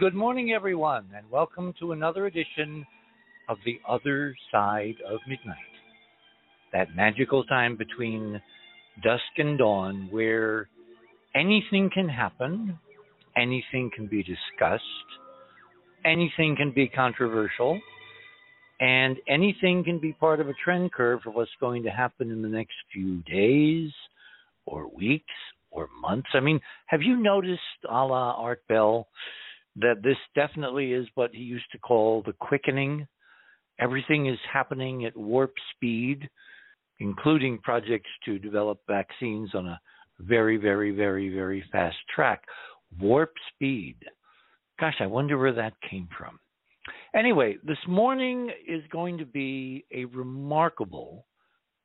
Good morning, everyone, and welcome to another edition of The Other Side of Midnight. That magical time between dusk and dawn where anything can happen, anything can be discussed, anything can be controversial, and anything can be part of a trend curve for what's going to happen in the next few days or weeks or months. I mean, have you noticed, a la Art Bell, that this definitely is what he used to call the quickening? Everything is happening at warp speed, including projects to develop vaccines on a very, very, very, very fast track. Warp speed. Gosh, I wonder where that came from. Anyway, this morning is going to be a remarkable,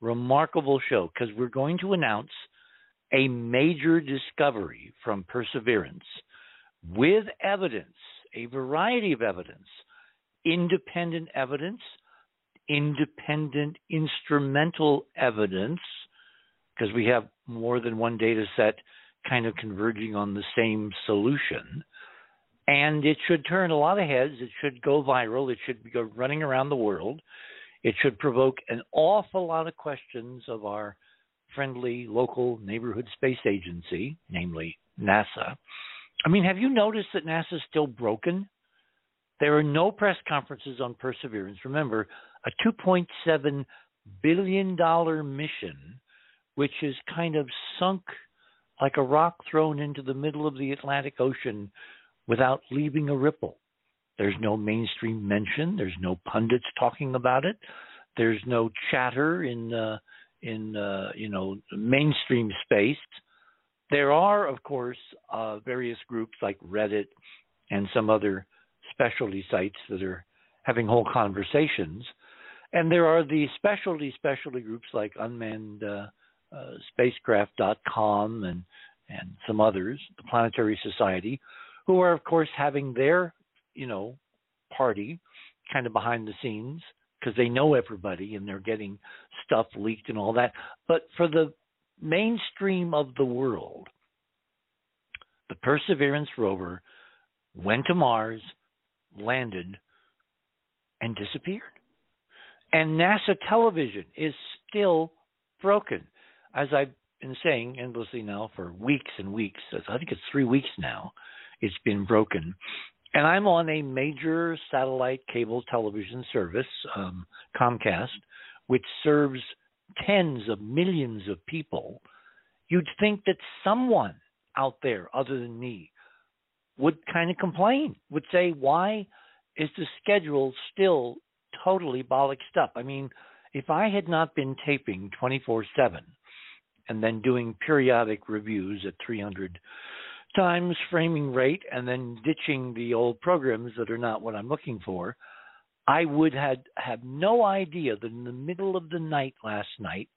remarkable show because we're going to announce a major discovery from Perseverance with evidence, a variety of evidence, independent evidence, independent instrumental evidence, because we have more than one data set kind of converging on the same solution. And it should turn a lot of heads. It should go viral. It should go running around the world. It should provoke an awful lot of questions of our friendly local neighborhood space agency, namely NASA. I mean, have you noticed that NASA is still broken? There are no press conferences on Perseverance. Remember, a $2.7 billion mission, which is kind of sunk like a rock thrown into the middle of the Atlantic Ocean without leaving a ripple. There's no mainstream mention. There's no pundits talking about it. There's no chatter in uh, in uh, you know mainstream space. There are, of course, uh, various groups like Reddit and some other specialty sites that are having whole conversations, and there are the specialty specialty groups like Unmanned uh, uh, Spacecraft.com and and some others, the Planetary Society, who are of course having their you know party kind of behind the scenes because they know everybody and they're getting stuff leaked and all that. But for the mainstream of the world, the Perseverance rover went to Mars, landed, and disappeared. And NASA television is still broken. As I've been saying endlessly now for weeks and weeks, I think it's three weeks now, it's been broken. And I'm on a major satellite cable television service, um, Comcast, which serves tens of millions of people. You'd think that someone out there, other than me, would kind of complain, would say, why is the schedule still totally bollocksed up? I mean, if I had not been taping 24 7 and then doing periodic reviews at 300 times framing rate and then ditching the old programs that are not what I'm looking for, I would had have no idea that in the middle of the night last night,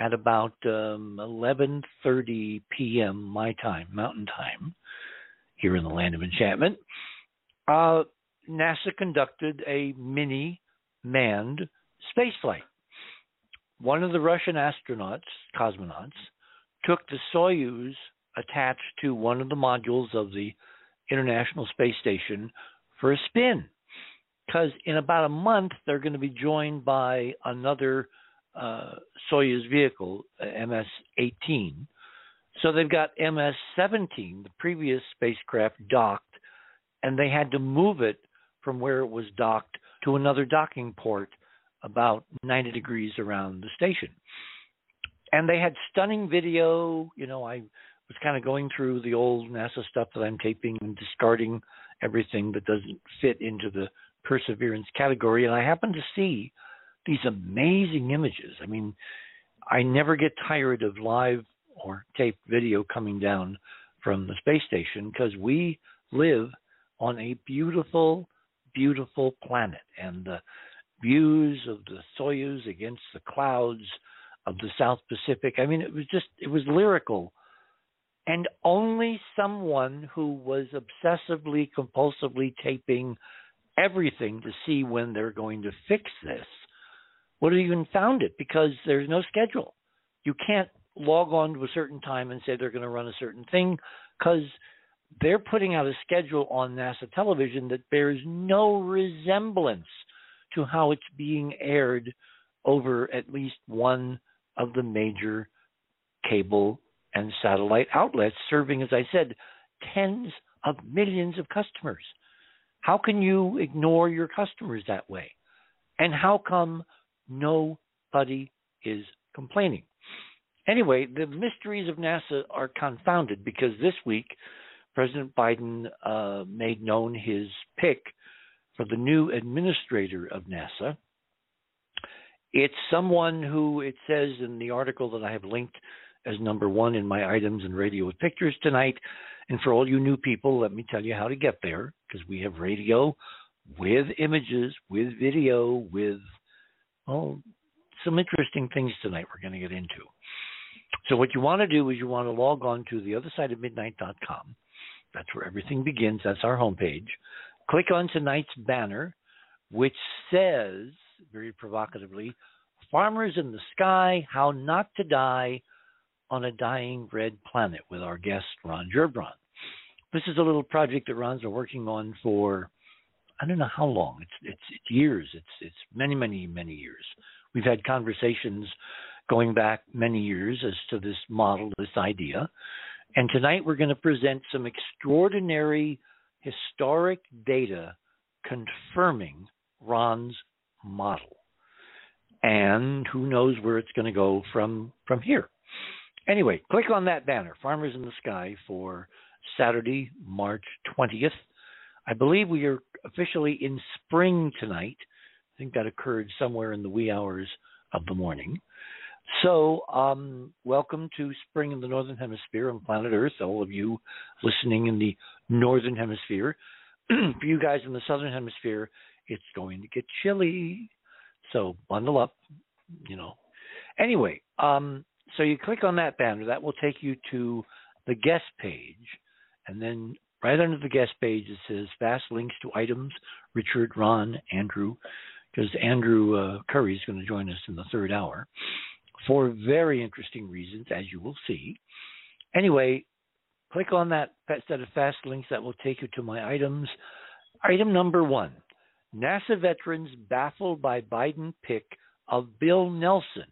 at about um, 11:30 p.m. my time, Mountain Time, here in the land of enchantment, uh, NASA conducted a mini manned spaceflight. One of the Russian astronauts, cosmonauts, took the Soyuz attached to one of the modules of the International Space Station for a spin. Because in about a month, they're going to be joined by another uh, Soyuz vehicle, uh, MS 18. So they've got MS 17, the previous spacecraft, docked, and they had to move it from where it was docked to another docking port about 90 degrees around the station. And they had stunning video. You know, I was kind of going through the old NASA stuff that I'm taping and discarding everything that doesn't fit into the perseverance category. And I happen to see these amazing images. I mean, I never get tired of live or tape video coming down from the space station because we live on a beautiful, beautiful planet. And the views of the Soyuz against the clouds of the South Pacific. I mean, it was just, it was lyrical and only someone who was obsessively compulsively taping everything to see when they're going to fix this would have you even found it because there's no schedule. You can't log on to a certain time and say they're going to run a certain thing because they're putting out a schedule on NASA television that bears no resemblance to how it's being aired over at least one of the major cable and satellite outlets, serving, as I said, tens of millions of customers. How can you ignore your customers that way? And how come nobody is complaining? Anyway, the mysteries of NASA are confounded because this week President Biden uh, made known his pick for the new administrator of NASA. It's someone who it says in the article that I have linked as number one in my items and radio with pictures tonight. And for all you new people, let me tell you how to get there because we have radio with images, with video, with well, some interesting things tonight we're going to get into. So what you want to do is you want to log on to the other side of midnight.com. That's where everything begins. That's our homepage. Click on tonight's banner, which says very provocatively, Farmers in the Sky, How Not to Die on a Dying Red Planet with our guest, Ron Gerbron. This is a little project that Ron's been working on for I don't know how long. It's it's, it's years. It's it's many many many years. We've had conversations going back many years as to this model, this idea. And tonight we're going to present some extraordinary historic data confirming Ron's model. And who knows where it's going to go from from here. Anyway, click on that banner, Farmers in the Sky, for Saturday, March 20th. I believe we are officially in spring tonight. I think that occurred somewhere in the wee hours of the morning. So, um, welcome to spring in the Northern Hemisphere on planet Earth, all of you listening in the Northern Hemisphere. For you guys in the Southern Hemisphere, it's going to get chilly. So, bundle up, you know. Anyway, um, so you click on that banner, that will take you to the guest page. And then right under the guest page, it says fast links to items Richard, Ron, Andrew, because Andrew uh, Curry is going to join us in the third hour for very interesting reasons, as you will see. Anyway, click on that set of fast links that will take you to my items. Item number one NASA veterans baffled by Biden pick of Bill Nelson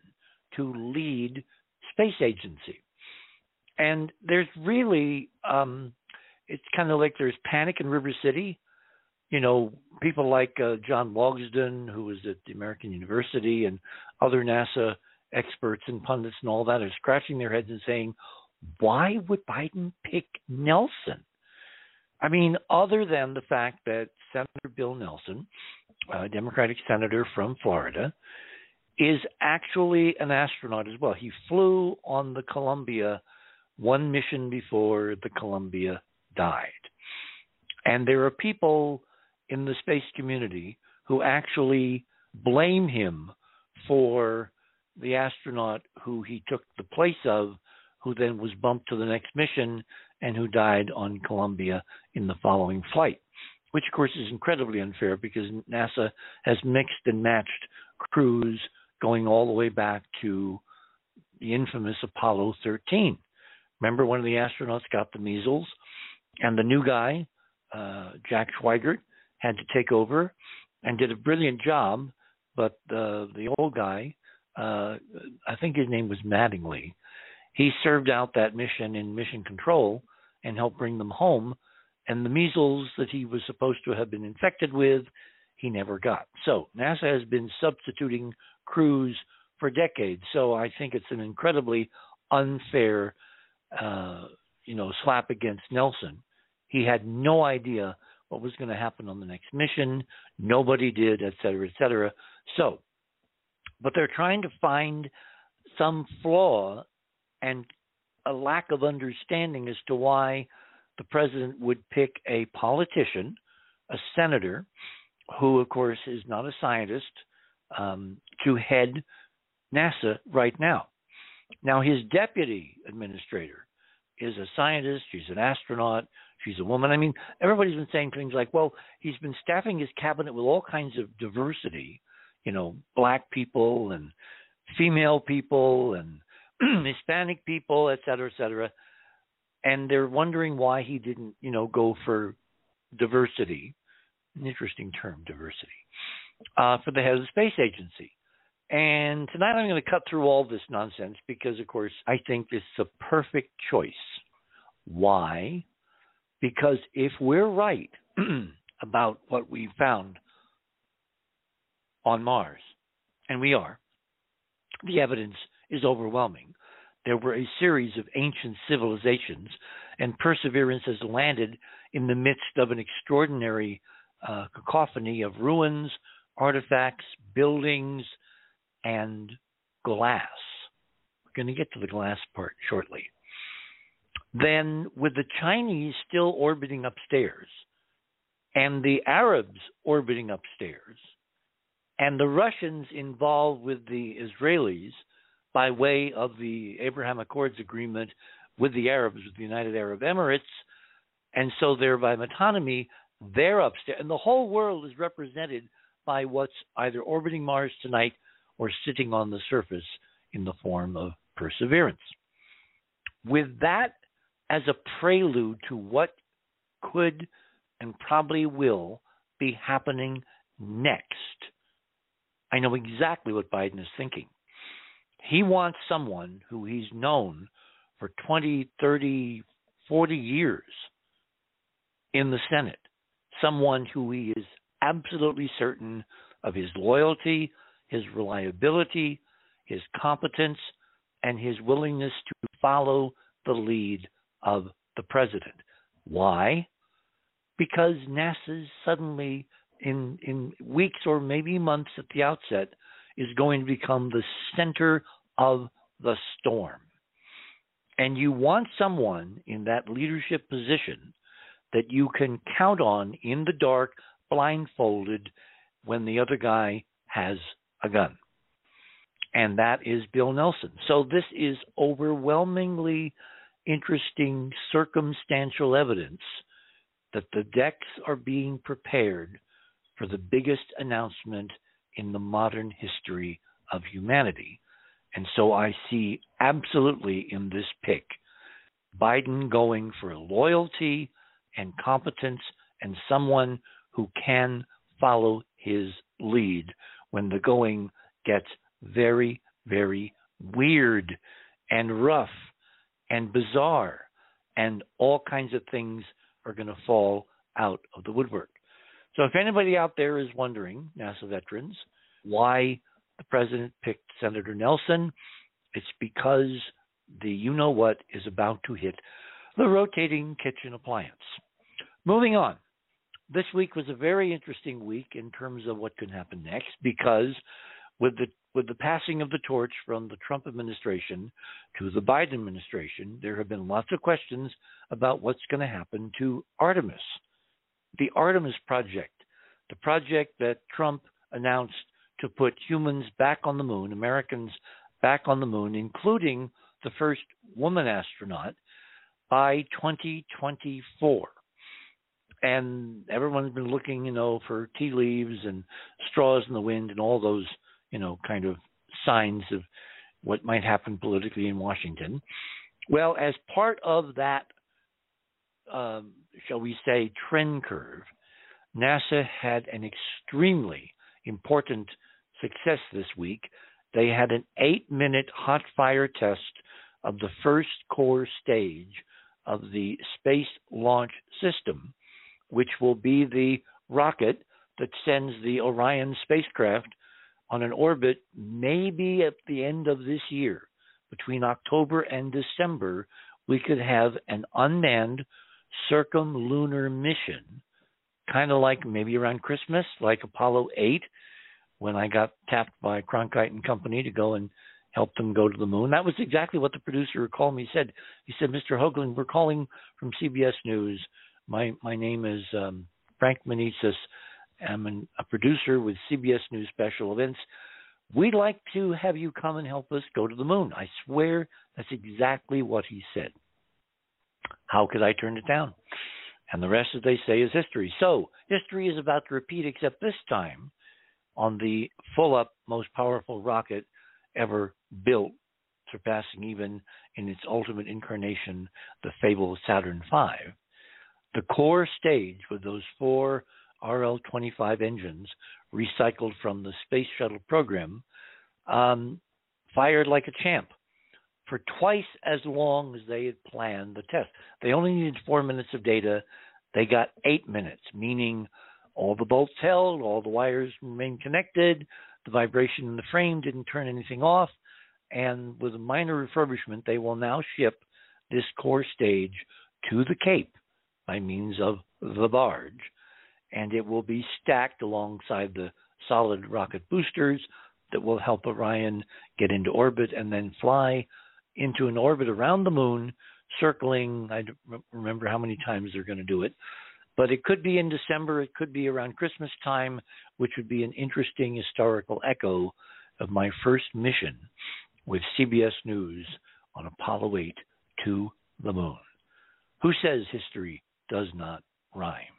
to lead space agency. And there's really, um, it's kind of like there's panic in River City. You know, people like uh, John Logsdon, who was at the American University, and other NASA experts and pundits and all that are scratching their heads and saying, why would Biden pick Nelson? I mean, other than the fact that Senator Bill Nelson, a Democratic senator from Florida, is actually an astronaut as well. He flew on the Columbia one mission before the Columbia died. And there are people in the space community who actually blame him for the astronaut who he took the place of, who then was bumped to the next mission and who died on Columbia in the following flight, which of course is incredibly unfair because NASA has mixed and matched crews going all the way back to the infamous Apollo 13. Remember, of the astronauts got the measles, and the new guy, uh, Jack Swigert, had to take over and did a brilliant job. But uh, the old guy uh, I think his name was Mattingly. He served out that mission in mission control and helped bring them home. And the measles that he was supposed to have been infected with, he never got. So NASA has been substituting crews for decades. So I think it's an incredibly unfair, uh, you know, slap against Nelson. He had no idea what was going to happen on the next mission. Nobody did, et cetera, et cetera. So but they're trying to find some flaw and a lack of understanding as to why the president would pick a politician, a senator, who, of course, is not a scientist, um, to head NASA right now. Now, his deputy administrator is a scientist, she's an astronaut, she's a woman. I mean, everybody's been saying things like, well, he's been staffing his cabinet with all kinds of diversity you know, black people and female people and Hispanic people, et cetera, et cetera. and they're wondering why he didn't, you know, go for diversity. An interesting term, diversity, uh, for the head of the space agency. And tonight I'm going to cut through all this nonsense because, of course, I think this is a perfect choice. Why? Because if we're right about what we found on Mars, and we are, the evidence is overwhelming. There were a series of ancient civilizations, and Perseverance has landed in the midst of an extraordinary uh, cacophony of ruins, artifacts, buildings, and glass. We're going to get to the glass part shortly. Then, with the Chinese still orbiting upstairs, and the Arabs orbiting upstairs, and the Russians involved with the Israelis by way of the Abraham Accords agreement with the Arabs, with the United Arab Emirates, and so thereby metonymy, they're upstairs. And the whole world is represented by what's either orbiting Mars tonight or sitting on the surface in the form of perseverance. With that as a prelude to what could and probably will be happening next, I know exactly what Biden is thinking. He wants someone who he's known for 20, 30, 40 years in the Senate, someone who he is absolutely certain of his loyalty, his reliability, his competence, and his willingness to follow the lead of the president. Why? Because NASA's suddenly, in, in weeks or maybe months at the outset, is going to become the center of the storm. And you want someone in that leadership position that you can count on in the dark, blindfolded, when the other guy has a gun. And that is Bill Nelson. So this is overwhelmingly interesting circumstantial evidence that the decks are being prepared for the biggest announcement in the modern history of humanity. And so I see absolutely in this pick Biden going for loyalty and competence and someone who can follow his lead when the going gets very, very weird and rough and bizarre, and all kinds of things are going to fall out of the woodwork. So, if anybody out there is wondering, NASA veterans, why the president picked Senator Nelson, it's because the you know what is about to hit the rotating kitchen appliance. Moving on this week was a very interesting week in terms of what could happen next because with the with the passing of the torch from the Trump administration to the Biden administration, there have been lots of questions about what's going to happen to Artemis, the Artemis project, the project that Trump announced to put humans back on the moon, Americans back on the moon, including the first woman astronaut by 2024 and everyone's been looking, you know, for tea leaves and straws in the wind and all those, you know, kind of signs of what might happen politically in Washington. Well, as part of that, um, shall we say, trend curve, NASA had an extremely important success this week. They had an eight minute hot fire test of the first core stage of the Space Launch System which will be the rocket that sends the Orion spacecraft on an orbit maybe at the end of this year. Between October and December, we could have an unmanned circumlunar mission, kind of like maybe around Christmas, like Apollo 8, when I got tapped by Cronkite and Company to go and help them go to the moon. That was exactly what the producer who called me said. He said, Mr. Hoagland, we're calling from CBS News my my name is um, Frank Meneses. I'm an, a producer with CBS News Special Events. We'd like to have you come and help us go to the moon. I swear that's exactly what he said. How could I turn it down? And the rest, as they say, is history. So history is about to repeat, except this time on the full up, most powerful rocket ever built surpassing even in its ultimate incarnation the fabled Saturn V. The core stage with those four RL 25 engines recycled from the Space Shuttle program um, fired like a champ for twice as long as they had planned the test. They only needed four minutes of data. They got eight minutes, meaning all the bolts held, all the wires remained connected, the vibration in the frame didn't turn anything off, and with a minor refurbishment, they will now ship this core stage to the Cape by means of the barge, and it will be stacked alongside the solid rocket boosters that will help Orion get into orbit and then fly into an orbit around the moon, circling. I don't remember how many times they're going to do it, but it could be in December. It could be around Christmas time, which would be an interesting historical echo of my first mission with CBS News on Apollo 8 to the moon. Who says history does not rhyme?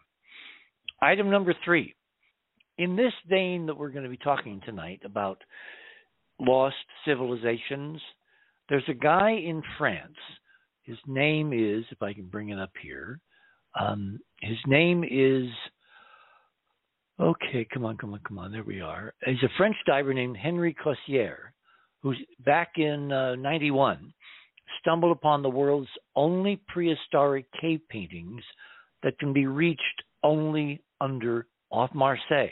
Item number three. In this vein that we're going to be talking tonight about lost civilizations, there's a guy in France. His name is, if I can bring it up here, um, his name is. Okay, come on, come on, come on. There we are. He's a French diver named Henri Cosquer, who's back in uh, 91 stumbled upon the world's only prehistoric cave paintings that can be reached only under off Marseille,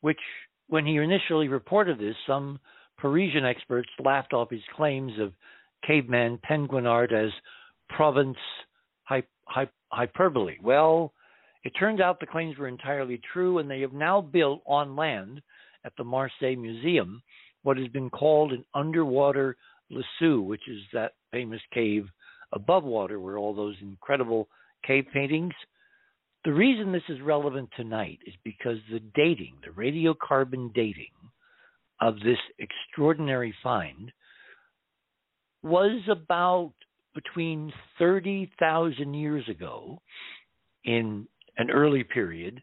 which, when he initially reported this, some Parisian experts laughed off his claims of caveman penguin art as Provence hyperbole. Well, it turns out the claims were entirely true, and they have now built on land at the Marseille Museum what has been called an underwater Lascaux, which is that famous cave above water where all those incredible cave paintings. The reason this is relevant tonight is because the dating, the radiocarbon dating of this extraordinary find was about between 30,000 years ago in an early period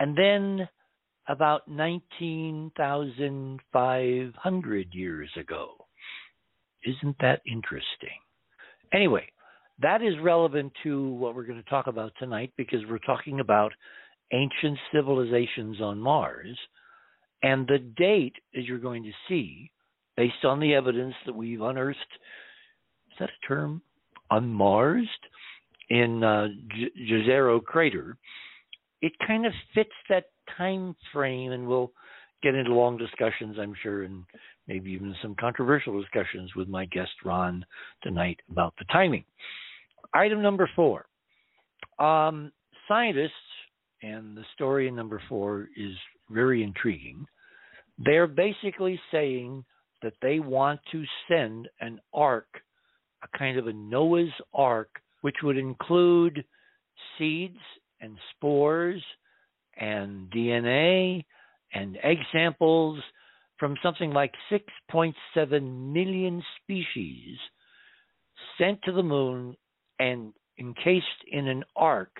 and then about 19,500 years ago. Isn't that interesting? Anyway, that is relevant to what we're going to talk about tonight because we're talking about ancient civilizations on Mars and the date, as you're going to see, based on the evidence that we've unearthed, is that a term? Unmarsed in uh, Jezero crater, it kind of fits that time frame, and we'll get into long discussions, I'm sure, and maybe even some controversial discussions with my guest Ron tonight about the timing. Item number four. Um, scientists, and the story in number four is very intriguing. They're basically saying that they want to send an ark, a kind of a Noah's ark, which would include seeds and spores and DNA and egg samples from something like 6.7 million species sent to the moon and encased in an ark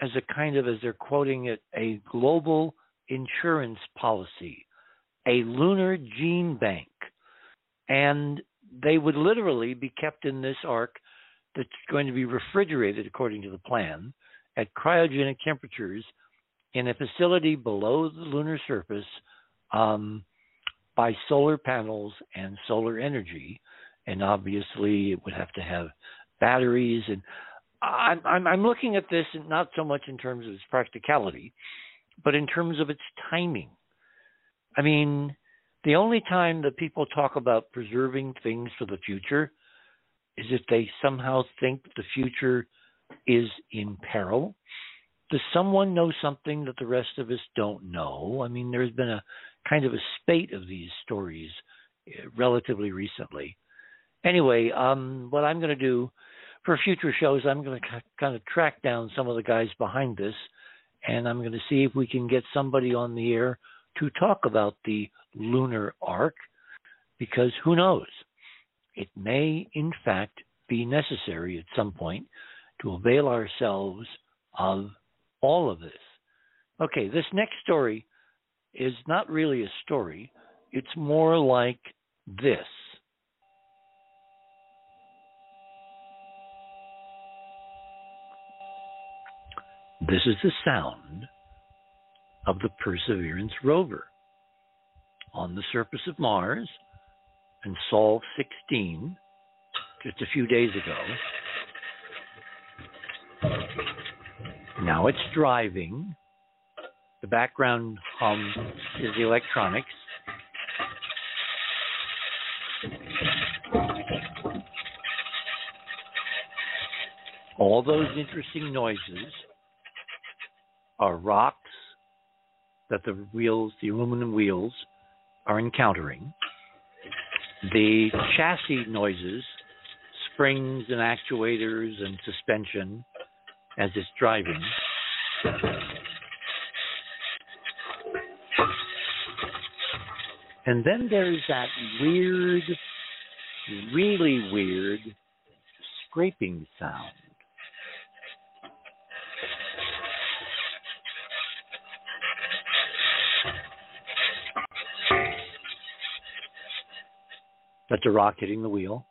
as a kind of, as they're quoting it, a global insurance policy, a lunar gene bank. And they would literally be kept in this ark that's going to be refrigerated according to the plan at cryogenic temperatures in a facility below the lunar surface um, by solar panels and solar energy. And obviously, it would have to have batteries. And I'm, I'm, I'm looking at this not so much in terms of its practicality, but in terms of its timing. I mean, the only time that people talk about preserving things for the future is if they somehow think the future is in peril. Does someone know something that the rest of us don't know? I mean, there's been a kind of a spate of these stories eh, relatively recently. Anyway, um, what I'm going to do for future shows, I'm going to kind of track down some of the guys behind this, and I'm going to see if we can get somebody on the air to talk about the lunar ark, because who knows? It may, in fact, be necessary at some point to avail ourselves of all of this. Okay, this next story is not really a story, it's more like this. This is the sound of the Perseverance rover on the surface of Mars and Sol 16 just a few days ago. Now it's driving. The background hum is the electronics. All those interesting noises are rocks that the wheels, the aluminum wheels, are encountering. The chassis noises, springs and actuators and suspension as it's driving. And then there's that weird, really weird scraping sound. That's a rock hitting the wheel.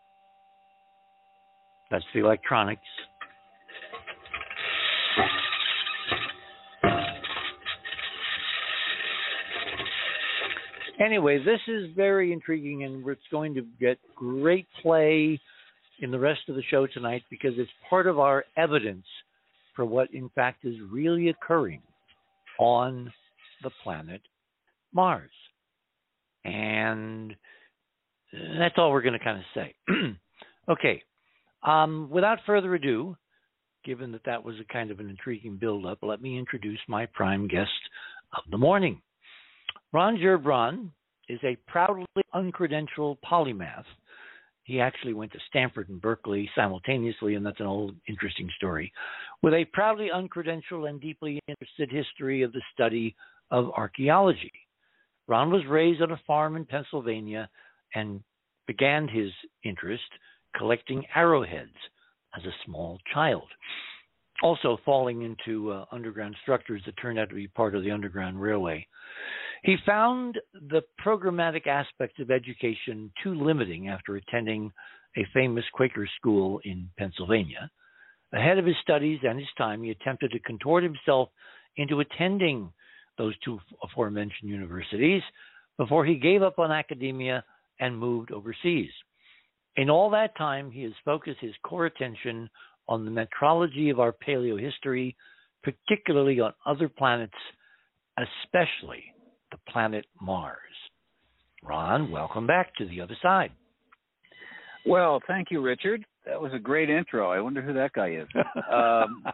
That's the electronics. Anyway, this is very intriguing and it's going to get great play in the rest of the show tonight because it's part of our evidence for what, in fact, is really occurring on the planet Mars. And that's all we're going to kind of say. okay. Um, without further ado, given that that was a kind of an intriguing build-up, let me introduce my prime guest of the morning. Ron Gerbron is a proudly uncredentialed polymath. He actually went to Stanford and Berkeley simultaneously, and that's an old interesting story. With a proudly uncredentialed and deeply interested history of the study of archaeology. Ron was raised on a farm in Pennsylvania and began his interest collecting arrowheads as a small child. Also, falling into uh, underground structures that turned out to be part of the Underground Railway. He found the programmatic aspects of education too limiting after attending a famous Quaker school in Pennsylvania. Ahead of his studies and his time, he attempted to contort himself into attending those two aforementioned universities before he gave up on academia and moved overseas. In all that time, he has focused his core attention on the metrology of our paleo history, particularly on other planets, especially the planet Mars. Ron, welcome back to the other side. Well, thank you, Richard. That was a great intro. I wonder who that guy is. Um,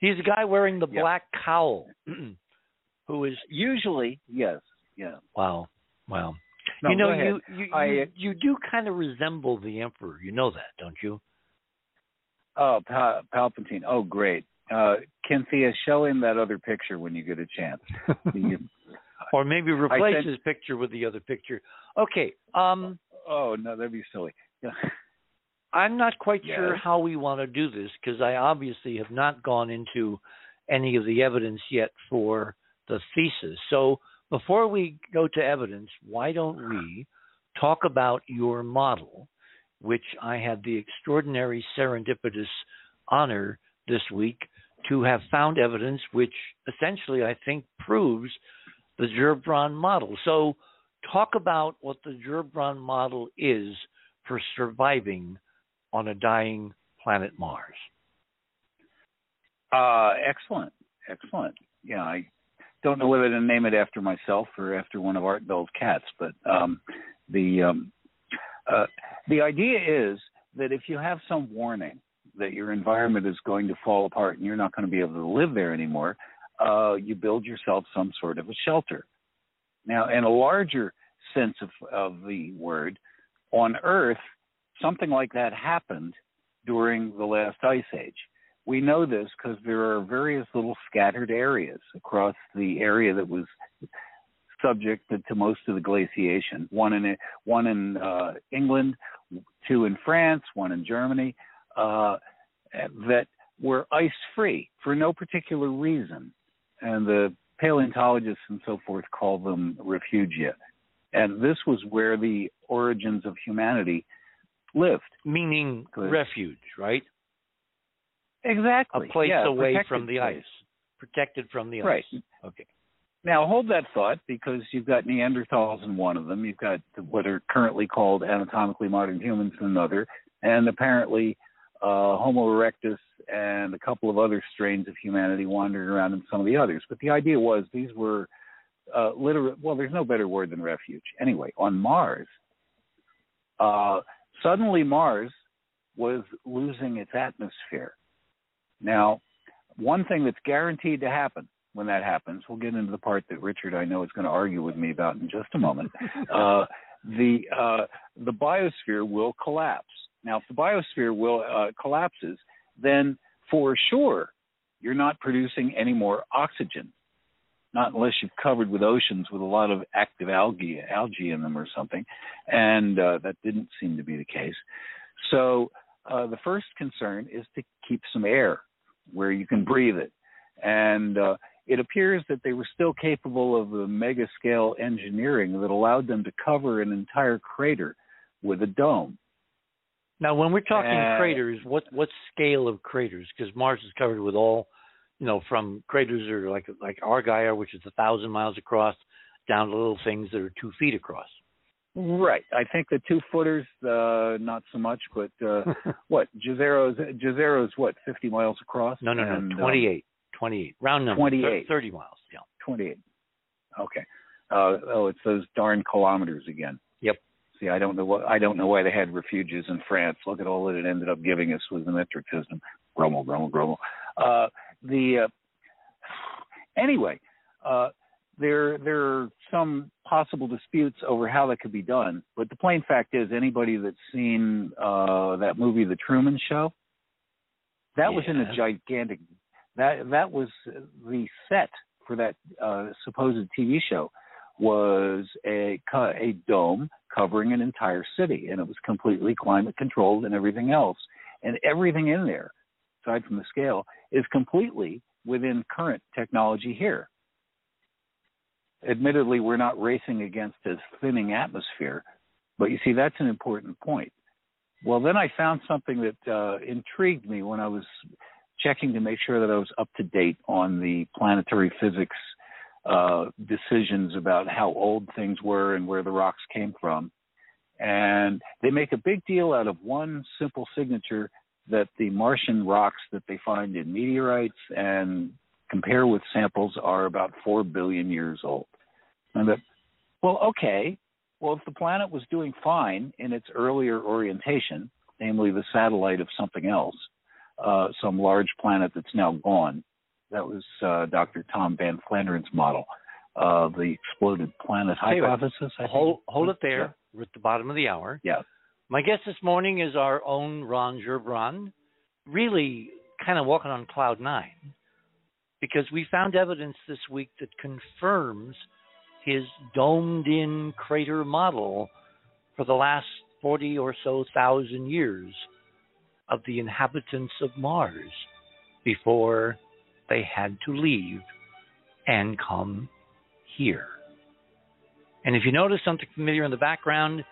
He's a guy wearing the yeah. black cowl, who is usually yes, yeah. Wow, wow. No, you know, you you, I- you you do kind of resemble the emperor. You know that, don't you? Oh, pa- Palpatine. Oh, great. Uh, Cynthia, show him that other picture when you get a chance. Or maybe replace sent- his picture with the other picture. Okay. Um, oh no, that'd be silly. I'm not quite sure how we want to do this because I obviously have not gone into any of the evidence yet for the thesis. So before we go to evidence, why don't we talk about your model, which I had the extraordinary serendipitous honor this week to have found evidence which essentially I think proves the Gerbron model. So talk about what the Gerbron model is for surviving on a dying planet Mars. Uh, excellent, excellent. Yeah, I don't know whether to name it after myself or after one of Art Bell's cats, but um, the um, uh, the idea is that if you have some warning that your environment is going to fall apart and you're not going to be able to live there anymore, uh, you build yourself some sort of a shelter. Now, in a larger sense of, of the word, on Earth, something like that happened during the last ice age. We know this because there are various little scattered areas across the area that was subject to, to most of the glaciation. One in one in uh, England, two in France, one in Germany, uh, that were ice free for no particular reason, and the paleontologists and so forth call them refugia. And this was where the origins of humanity lived. Meaning refuge, right? Exactly. A place yeah, away from the place. ice. protected from the right. ice. Okay. Now hold that thought because you've got Neanderthals in one of them. You've got what are currently called anatomically modern humans in another, and apparently uh, Homo erectus and a couple of other strains of humanity wandering around in some of the others. But the idea was these were uh, literally, well, there's no better word than refuge. Anyway, on Mars, uh, suddenly Mars was losing its atmosphere. Now, one thing that's guaranteed to happen when that happens, we'll get into the part that Richard I know is going to argue with me about in just a moment. Uh, the uh, the biosphere will collapse. Now, if the biosphere will uh, collapses, then for sure you're not producing any more oxygen. Not unless you've covered with oceans with a lot of active algae algae in them or something, and uh, that didn't seem to be the case. So uh, the first concern is to keep some air where you can breathe it, and uh, it appears that they were still capable of the mega scale engineering that allowed them to cover an entire crater with a dome. Now, when we're talking Uh, craters, what what scale of craters? Because Mars is covered with all, you know, from craters that are like like Argyre, which is a thousand miles across, down to little things that are two feet across. Right. I think the two footers, uh, not so much, but uh, what Jezero's Jezero's what fifty miles across? no, no, And, no, um, 28, 28, round number, 28. 30 miles. Yeah. 28. Okay. Uh, oh, it's those darn kilometers again. Yep. See, I don't know what I don't know why they had refuges in France. Look at all that it ended up giving us with the metric system. Grumble, grumble, grumble. Uh, the uh, anyway, uh, there there are some possible disputes over how that could be done, but the plain fact is, anybody that's seen uh, that movie, The Truman Show, that was in a gigantic. That that was the set for that uh, supposed TV show was a a dome covering an entire city, and it was completely climate controlled and everything else. And everything in there, aside from the scale, is completely within current technology here. Admittedly, we're not racing against a thinning atmosphere, but you see, that's an important point. Well, then I found something that uh, intrigued me when I was checking to make sure that I was up to date on the planetary physics uh, decisions about how old things were and where the rocks came from. And they make a big deal out of one simple signature that the Martian rocks that they find in meteorites and compare with samples are about 4 billion years old. And that, well, okay, well, if the planet was doing fine in its earlier orientation, namely the satellite of something else, uh, some large planet that's now gone, that was uh, Dr. Tom Van Flandern's model, uh, the exploded planet Tell you what, hypothesis. I. Hold, hold it there. We're at the bottom of the hour. Yeah. My guest this morning is our own Ron Gerbron, really kind of walking on cloud nine, because we found evidence this week that confirms his domed in crater model for the last 40 or so thousand years of the inhabitants of Mars before they had to leave and come here. And if you notice something familiar in the background,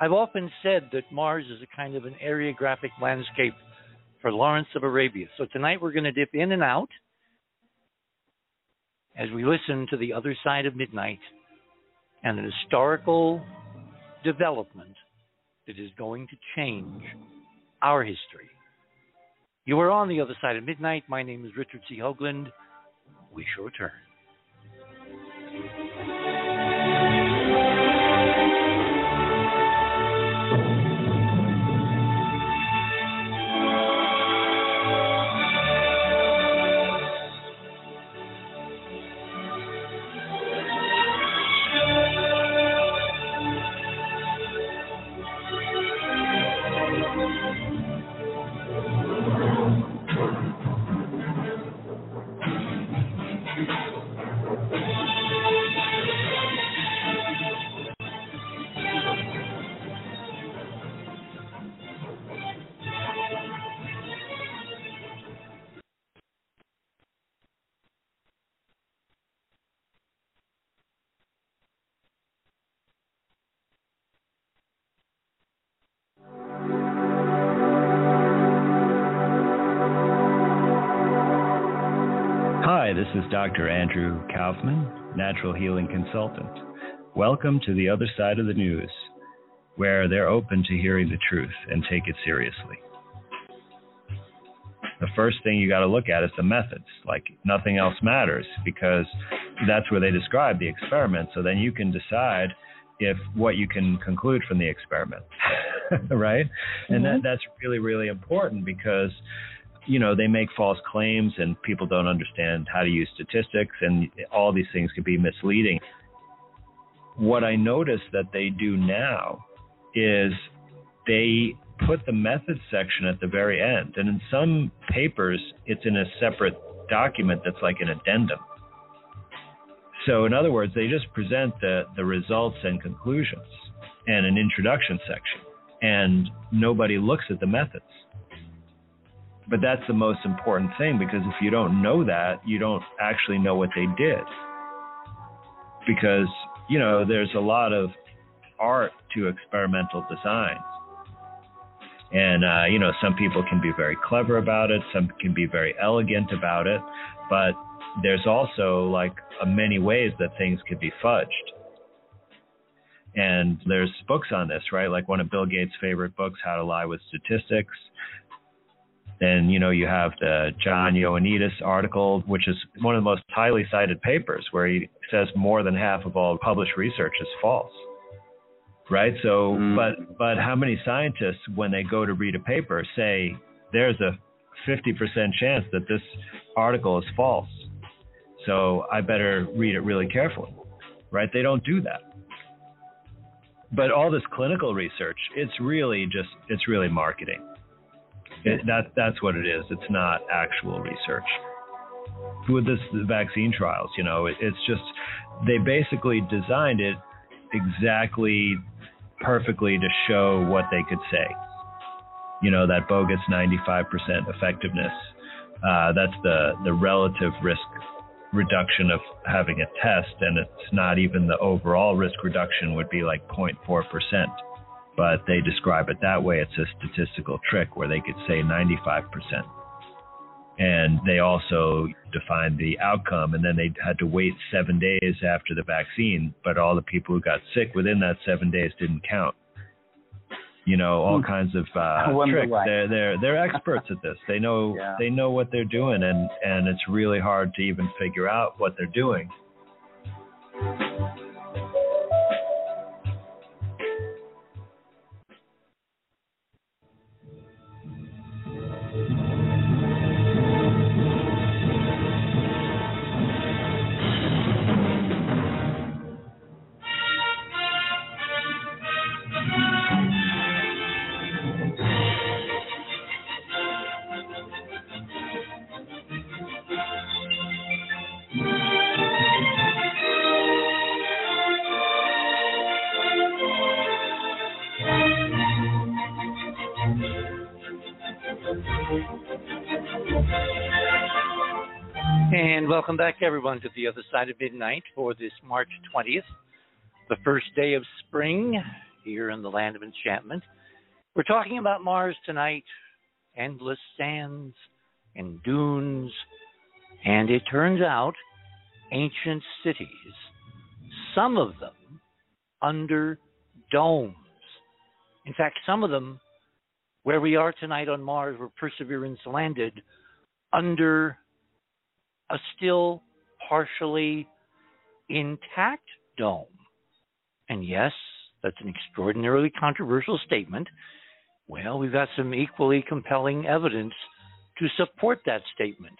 I've often said that Mars is a kind of an areographic landscape for Lawrence of Arabia. So tonight we're going to dip in and out as we listen to the other side of midnight and an historical development that is going to change our history. You are on the other side of midnight. My name is Richard C. Hoagland. We shall return. Dr. Andrew Kaufman, natural healing consultant. Welcome to the other side of the news, where they're open to hearing the truth and take it seriously. The first thing you got to look at is the methods. Like nothing else matters because that's where they describe the experiment. So then you can decide if what you can conclude from the experiment, right? Mm-hmm. And that mm-hmm. that's really really important because you know they make false claims and people don't understand how to use statistics and all these things can be misleading. What I notice that they do now is they put the methods section at the very end, and in some papers it's in a separate document that's like an addendum. So, in other words, they just present the, the results and conclusions and an introduction section, and nobody looks at the methods. But that's the most important thing because if you don't know that, you don't actually know what they did. Because, you know, there's a lot of art to experimental designs. And, uh, you know, some people can be very clever about it, some can be very elegant about it, but there's also like many ways that things could be fudged. And there's books on this, right? Like one of Bill Gates' favorite books, How to Lie with Statistics. Then, you know, you have the John Ioannidis article, which is one of the most highly cited papers, where he says more than half of all published research is false. Right? So, mm. but but how many scientists, when they go to read a paper, say there's a 50% chance that this article is false? So I better read it really carefully, right? They don't do that. But all this clinical research, it's really just, it's really marketing. It, that, that's what it is. It's not actual research. With this vaccine trials, you know, it, it's just, they basically designed it exactly perfectly to show what they could say. You know, that bogus 95% effectiveness. Uh, that's the, the relative risk reduction of having a test, and it's not even the overall risk reduction would be like 0.4%. But they describe it that way. It's a statistical trick where they could say 95%. And they also defined the outcome, and then they had to wait seven days after the vaccine. But all the people who got sick within that seven days didn't count you know all hmm. kinds of uh, tricks. They're they're they're experts at this. They know yeah. they know what they're doing, and and it's really hard to even figure out what they're doing. Welcome back, everyone, to the other side of midnight for this March 20th, the first day of spring here in the land of enchantment. We're talking about Mars tonight endless sands and dunes, and it turns out ancient cities, some of them under domes. In fact, some of them, where we are tonight on Mars, where Perseverance landed, under a still partially intact dome. And yes, that's an extraordinarily controversial statement. Well, we've got some equally compelling evidence to support that statement.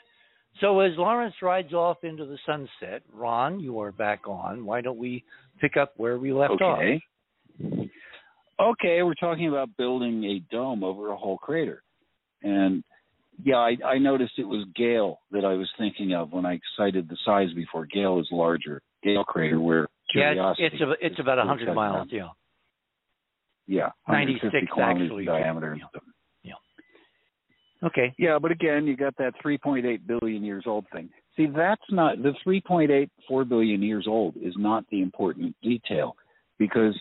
So as Lawrence rides off into the sunset, Ron, you are back on. Why don't we pick up where we left okay. off? Okay, we're talking about building a dome over a whole crater. And yeah, I, I noticed it was Gale that I was thinking of when I cited the size before. Gale is larger. Gale crater, where Curiosity. Yeah, it's it's, it's about hundred miles. Yeah. Yeah, ninety six actually diameter. Yeah. yeah. Okay. Yeah, but again, you got that 3.8 billion years old thing. See, that's not the 3.8 4 billion years old is not the important detail because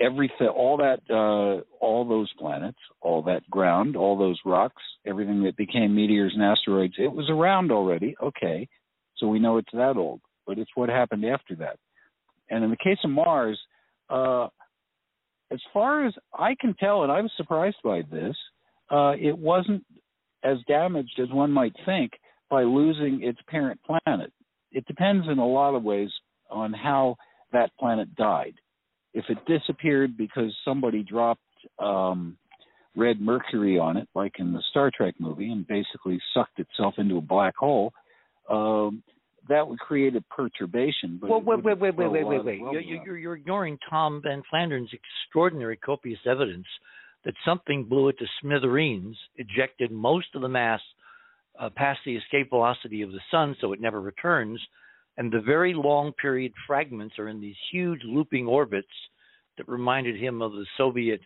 everything, all that, uh, all those planets, all that ground, all those rocks, everything that became meteors and asteroids, it was around already. Okay, so we know it's that old. But it's what happened after that. And in the case of Mars, uh, as far as I can tell, and I was surprised by this, uh, it wasn't as damaged as one might think by losing its parent planet. It depends in a lot of ways on how that planet died. If it disappeared because somebody dropped um, red mercury on it, like in the Star Trek movie, and basically sucked itself into a black hole, um, that would create a perturbation. But well, wait, wait, wait, wait, wait, wait, wait. You're, you're, you're ignoring Tom Van Flandern's extraordinary copious evidence that something blew it to smithereens, ejected most of the mass uh, past the escape velocity of the sun, so it never returns, and the very long period fragments are in these huge looping orbits that reminded him of the Soviet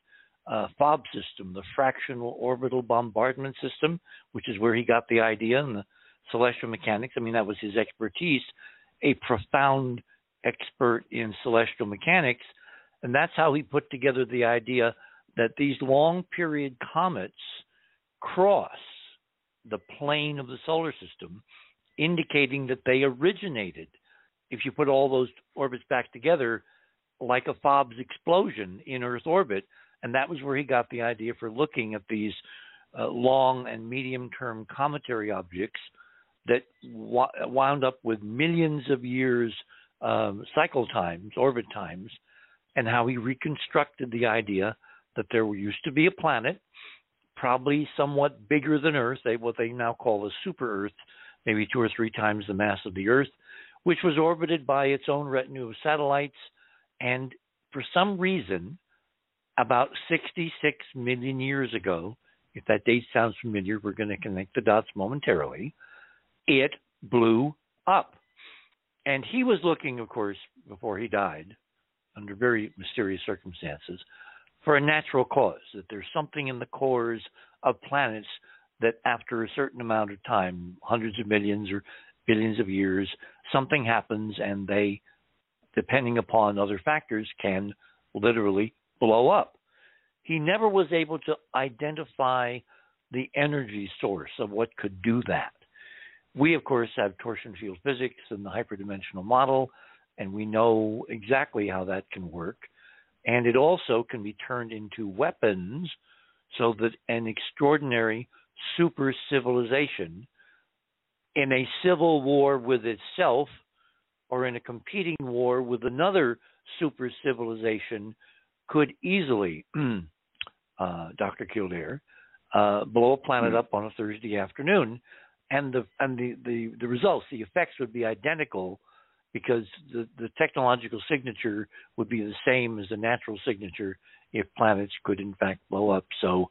uh, FOB system, the fractional orbital bombardment system, which is where he got the idea in the celestial mechanics. I mean, that was his expertise, a profound expert in celestial mechanics. And that's how he put together the idea that these long period comets cross the plane of the solar system, indicating that they originated, if you put all those orbits back together, like a FOBS explosion in Earth orbit. And that was where he got the idea for looking at these uh, long and medium term cometary objects that w- wound up with millions of years um, cycle times, orbit times, and how he reconstructed the idea that there used to be a planet, probably somewhat bigger than Earth, what they now call a super Earth, maybe two or three times the mass of the Earth, which was orbited by its own retinue of satellites. And for some reason, about 66 million years ago, if that date sounds familiar, we're going to connect the dots momentarily it blew up. And he was looking, of course, before he died, under very mysterious circumstances, for a natural cause, that there's something in the cores of planets that after a certain amount of time, hundreds of millions or billions of years, something happens and they, depending upon other factors, can literally blow up. He never was able to identify the energy source of what could do that. We, of course, have torsion field physics and the hyperdimensional model, and we know exactly how that can work. And it also can be turned into weapons so that an extraordinary super civilization in a civil war with itself or in a competing war with another super civilization could easily, uh, Dr. Kildare, uh, blow a planet mm-hmm. up on a Thursday afternoon and the and the, the, the results, the effects would be identical because the, the technological signature would be the same as the natural signature if planets could in fact blow up. So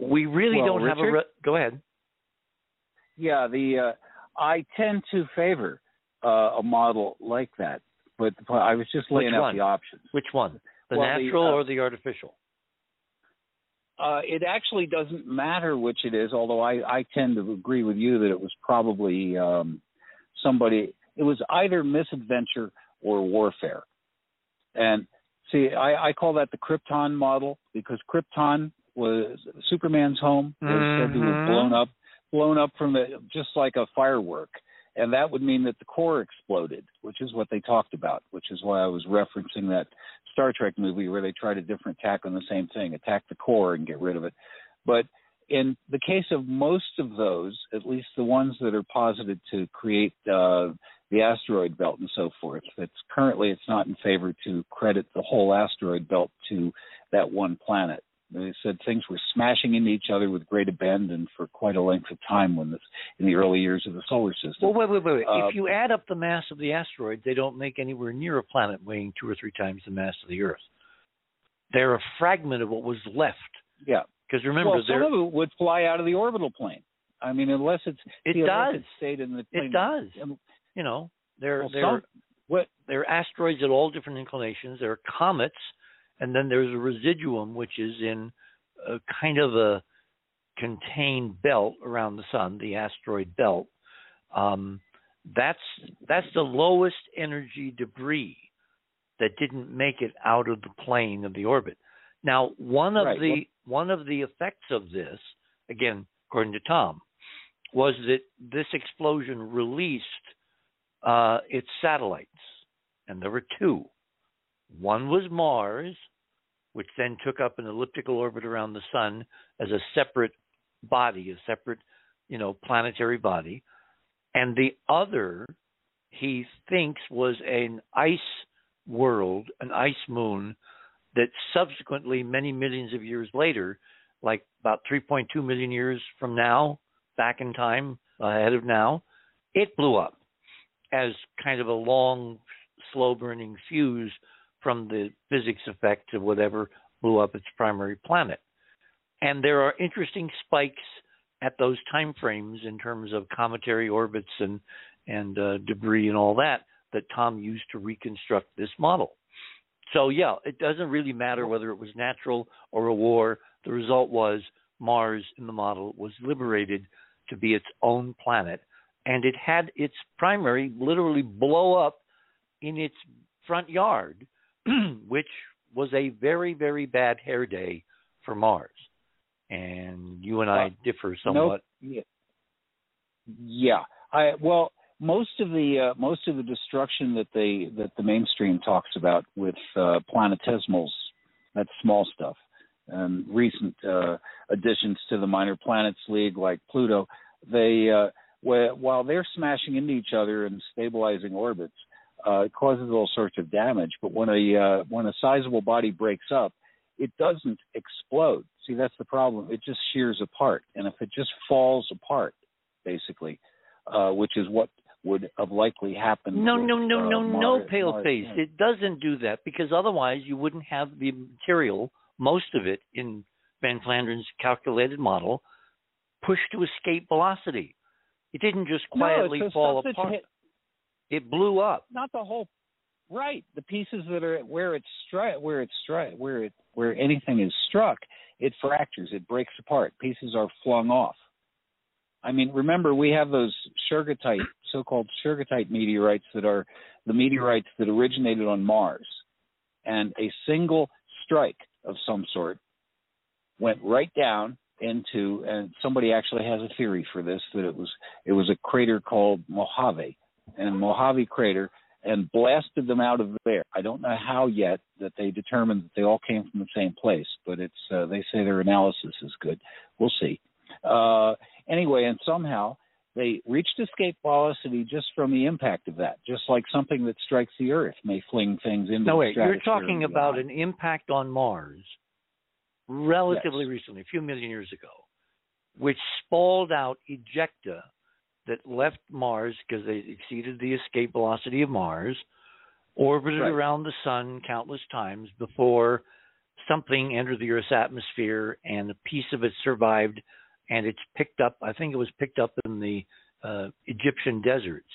we really well, don't Richard, have a re- go ahead. Yeah, the uh, I tend to favor uh, a model like that, but I was just laying out the options. Which one? The well, natural the, uh, or the artificial? Uh, it actually doesn't matter which it is, although I, I tend to agree with you that it was probably um, somebody, it was either misadventure or warfare. And see, I, I call that the Krypton model because Krypton was Superman's home was mm-hmm. said to have blown up, blown up from the just like a firework and that would mean that the core exploded, which is what they talked about, which is why I was referencing that Star Trek movie where they tried a different tack on the same thing, attack the core and get rid of it. But in the case of most of those, at least the ones that are posited to create uh, the asteroid belt and so forth, it's currently it's not in favor to credit the whole asteroid belt to that one planet. They said things were smashing into each other with great abandon for quite a length of time when this, in the early years of the solar system. Well, wait, wait, wait. wait. Uh, if you add up the mass of the asteroids, they don't make anywhere near a planet weighing two or three times the mass of the Earth. They're a fragment of what was left. Yeah. Because remember, well, some of it would fly out of the orbital plane. I mean, unless it's It does. It stayed in the plane. it does. You know, they're well, they're some, what they're asteroids at all different inclinations. There are comets, and then there's a residuum, which is in a kind of a contained belt around the sun, the asteroid belt. Um, that's that's the lowest energy debris that didn't make it out of the plane of the orbit. Now, one of Right. the one of the effects of this, again, according to Tom, was that this explosion released uh, its satellites, and there were two. One was Mars, which then took up an elliptical orbit around the sun as a separate body, a separate, you know, planetary body, and the other he thinks was an ice world, an ice moon that subsequently, many millions of years later, like about 3.2 million years from now, back in time, ahead of now, it blew up as kind of a long, slow burning fuse from the physics effect of whatever blew up its primary planet. And there are interesting spikes at those time frames in terms of cometary orbits and and uh, debris and all that that Tom used to reconstruct this model. So yeah, it doesn't really matter whether it was natural or a war. The result was Mars in the model was liberated to be its own planet, and it had its primary literally blow up in its front yard, which was a very very bad hair day for Mars. And you and I uh, differ somewhat. Nope. Yeah. yeah. I well most of the uh, most of the destruction that they that the mainstream talks about with uh, planetesimals, that's small stuff. Um, recent uh, additions to the Minor Planets League, like Pluto, they uh, while they're smashing into each other and stabilizing orbits, uh, it causes all sorts of damage. But when a uh, when a sizable body breaks up, it doesn't explode. See, that's the problem. It just shears apart, and if it just falls apart, basically, uh, which is what would have likely happened. No, with, no, no, uh, no, Mars, no, pale face. It doesn't do that because otherwise you wouldn't have the material, most of it in Van Flandern's calculated model, pushed to escape velocity. It didn't just quietly no, fall apart. Hit, it blew up. Not the whole. Right, the pieces that are where it's struck, where it's struck, where it where anything is struck, it fractures, it breaks apart. Pieces are flung off. I mean, remember we have those Shergottite, so-called Shergottite meteorites that are the meteorites that originated on Mars, and a single strike of some sort went right down into, and somebody actually has a theory for this that it was it was a crater called Mojave, and Mojave crater, and blasted them out of there. I don't know how yet that they determined that they all came from the same place, but it's uh, they say their analysis is good. We'll see. Uh, anyway, and somehow they reached escape velocity just from the impact of that, just like something that strikes the Earth may fling things into no, wait, you're talking about an impact on Mars relatively Yes. recently, a few million years ago, which spalled out ejecta that left Mars because they exceeded the escape velocity of Mars, orbited Right. around the sun countless times before something entered the Earth's atmosphere and a piece of it survived and it's picked up. I think it was picked up in the uh, Egyptian deserts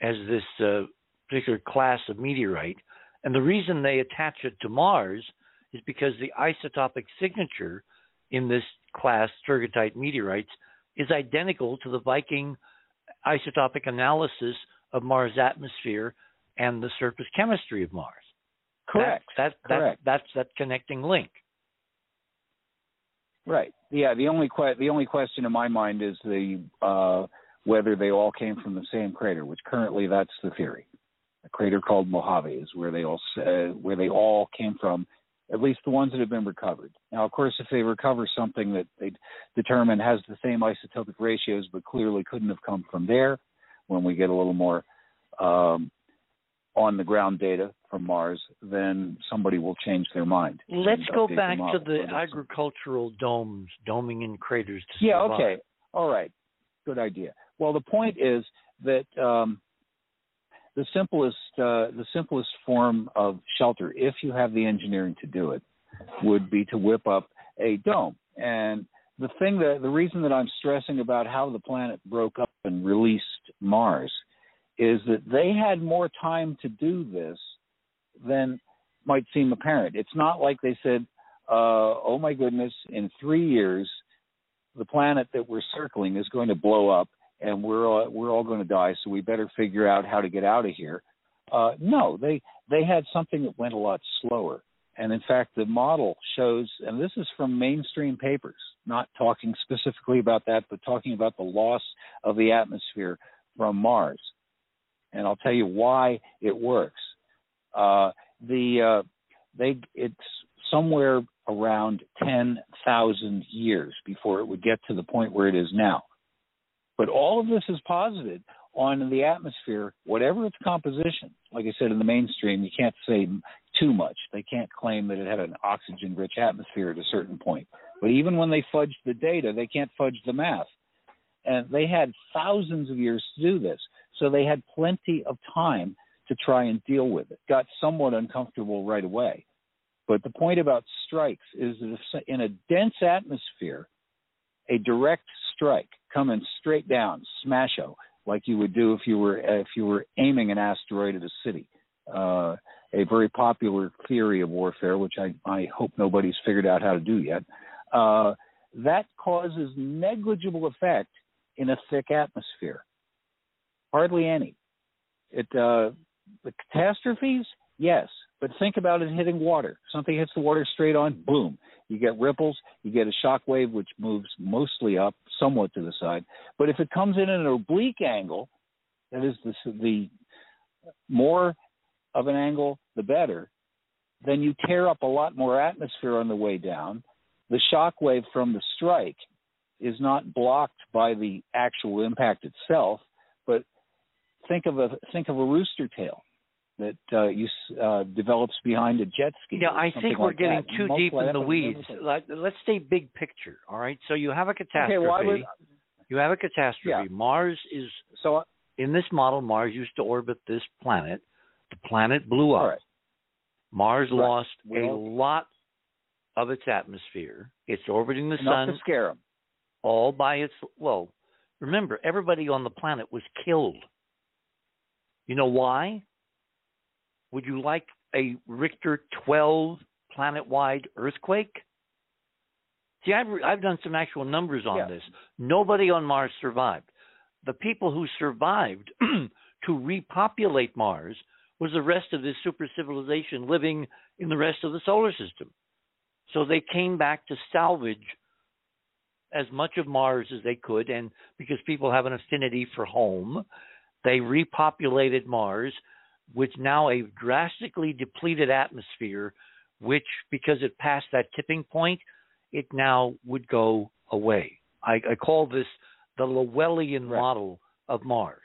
as this uh, particular class of meteorite. And the reason they attach it to Mars is because the isotopic signature in this class, Shergottite meteorites, is identical to the Viking isotopic analysis of Mars' atmosphere and the surface chemistry of Mars. correct. That, that, correct. That, that's that connecting link. Right. Yeah. The only que- the only question in my mind is the uh, whether they all came from the same crater, which currently that's the theory. A crater called Mojave is where they all uh, where they all came from, at least the ones that have been recovered. Now, of course, if they recover something that they determine has the same isotopic ratios, but clearly couldn't have come from there, when we get a little more um, on the ground data from Mars, then somebody will change their mind. Let's go back to the agricultural domes, doming in craters to Yeah, okay. All right. Good idea. Well, the point is that um, the simplest uh, the simplest form of shelter, if you have the engineering to do it, would be to whip up a dome. And the thing that the reason that I'm stressing about how the planet broke up and released Mars is that they had more time to do this than might seem apparent. It's not like they said, uh, "Oh my goodness, in three years." the planet that we're circling is going to blow up and we're all, we're all going to die so we better figure out how to get out of here uh, no they they had something that went a lot slower and in fact the model shows and this is from mainstream papers not talking specifically about that but talking about the loss of the atmosphere from mars and I'll tell you why it works. Uh, the uh, they it's somewhere around ten thousand years before it would get to the point where it is now. But all of this is posited on the atmosphere, whatever its composition. Like I said, in the mainstream, you can't say too much. They can't claim that it had an oxygen rich atmosphere at a certain point. But even when they fudge the data, they can't fudge the math. And they had thousands of years to do this. So they had plenty of time to try and deal with it. Got somewhat uncomfortable right away. But the point about strikes is that in a dense atmosphere, a direct strike coming straight down, smasho, like you would do if you were if you were aiming an asteroid at a city. Uh, a very popular theory of warfare, which I, I hope nobody's figured out how to do yet. Uh, that causes negligible effect in a thick atmosphere. Hardly any. It uh, the catastrophes, yes, but think about it hitting water. Something hits the water straight on, boom. You get ripples, you get a shock wave which moves mostly up, somewhat to the side. But if it comes in at an oblique angle, that is the, the more of an angle, the better, then you tear up a lot more atmosphere on the way down. The shock wave from the strike is not blocked by the actual impact itself, but think of a think of a rooster tail that uh, you, uh, develops behind a jet ski. Yeah, I think we're getting that. too Most deep in the weeds. Let, us stay big picture. All right. So you have a catastrophe. Okay, well, would, you have a catastrophe. Yeah. Mars is so uh, in this model. Mars used to orbit this planet. The planet blew up. Right. Mars right. lost well, a lot of its atmosphere. It's orbiting the sun. to scare them. All by its well. Remember, everybody on the planet was killed. You know why? Would you like a Richter 12 planet wide earthquake? See, I've, I've done some actual numbers on yeah. this. Nobody on Mars survived. The people who survived to repopulate Mars was the rest of this super civilization living in the rest of the solar system. So they came back to salvage as much of Mars as they could, and because people have an affinity for home, they repopulated Mars with now a drastically depleted atmosphere, which, because it passed that tipping point, it now would go away. I, I call this the Lowellian right. model of Mars,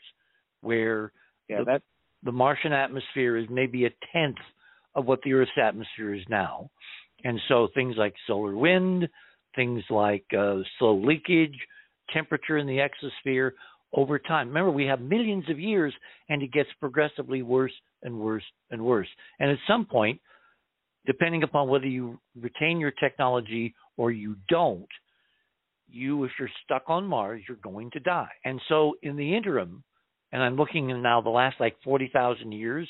where yeah, the, that... the Martian atmosphere is maybe a tenth of what the Earth's atmosphere is now. And so things like solar wind, things like uh, slow leakage, temperature in the exosphere, over time. Remember, we have millions of years, and it gets progressively worse and worse and worse. And at some point, depending upon whether you retain your technology or you don't, you, if you're stuck on Mars, you're going to die. And so, in the interim, and I'm looking in now the last like 40,000 years,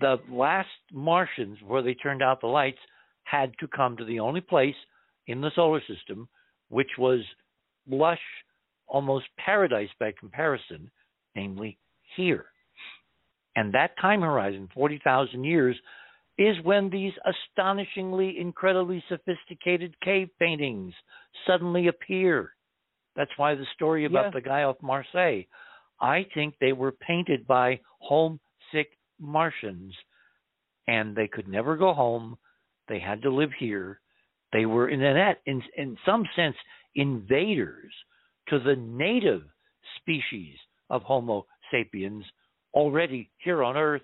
the last Martians, where they turned out the lights, had to come to the only place in the solar system which was lush almost paradise by comparison, namely here. And that time horizon, 40,000 years, is when these astonishingly, incredibly sophisticated cave paintings suddenly appear. That's why the story about the guy off Marseille, I think they were painted by homesick Martians, and they could never go home. They had to live here. They were in that, in in some sense, invaders to the native species of Homo sapiens already here on Earth.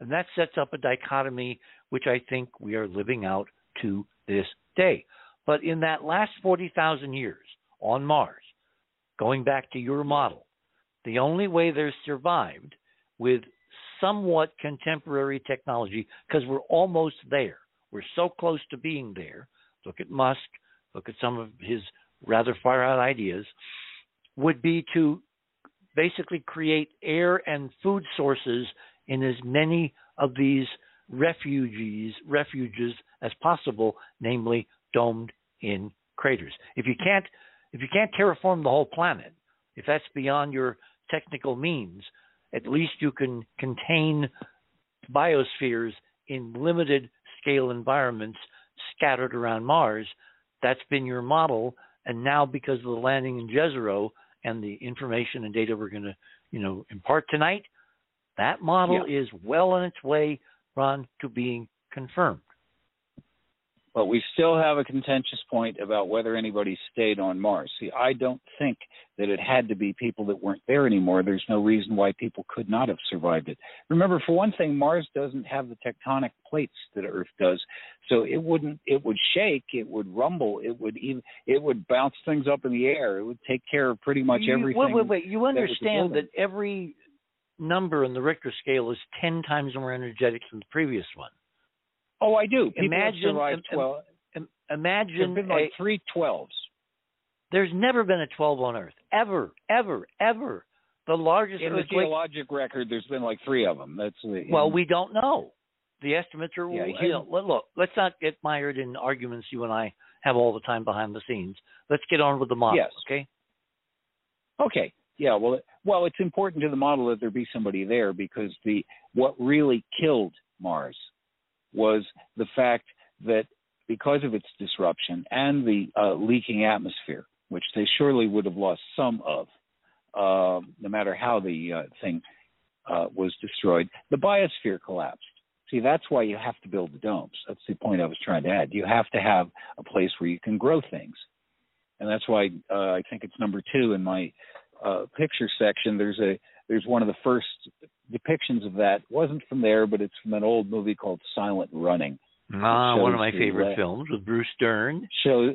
And that sets up a dichotomy which I think we are living out to this day. But in that last 40,000 years on Mars, going back to your model, the only way they're survived with somewhat contemporary technology, because we're almost there, we're so close to being there. Look at Musk, look at some of his rather far out ideas would be to basically create air and food sources in as many of these refugees refuges as possible, namely domed in craters. If you can't if you can't terraform the whole planet, if that's beyond your technical means, at least you can contain biospheres in limited scale environments scattered around Mars. That's been your model. And now, because of the landing in Jezero, and the information and data we're going to, you know, impart tonight, That model Yeah. is well on its way, Ron, to being confirmed. But we still have a contentious point about whether anybody stayed on Mars. See, I don't think that it had to be people that weren't there anymore. There's no reason why people could not have survived it. Remember, for one thing, Mars doesn't have the tectonic plates that Earth does, so it wouldn't. It would shake, it would rumble, it would even, it would bounce things up in the air. It would take care of pretty much You- everything. Wait, wait, wait. You understand building. that every number in the Richter scale is 10 times more energetic than the previous one. Oh, I do. People Imagine- have survived im- im- twelve. There've Imagine been a, like three twelves. there's never been a 12 on Earth. Ever, ever, ever. The largest In the geologic record, there's been like three of them. That's the, Well, we don't know. The estimates are. Yeah, you know, look, look, let's not get mired in arguments you and I have all the time behind the scenes. Let's get on with the model, Yes. okay? Okay. Yeah. Well, it, well, it's important to the model that there be somebody there because the what really killed Mars was the fact that because of its disruption and the uh, leaking atmosphere, which they surely would have lost some of, uh, no matter how the uh, thing uh, was destroyed, the biosphere collapsed. See, that's why you have to build the domes. That's the point I was trying to add. You have to have a place where you can grow things, and that's why uh, I think it's number two in my uh, picture section. There's a there's one of the first depictions of that. wasn't from there, but it's from an old movie called Silent Running. Ah, one of my favorite la- films with Bruce Dern. Shows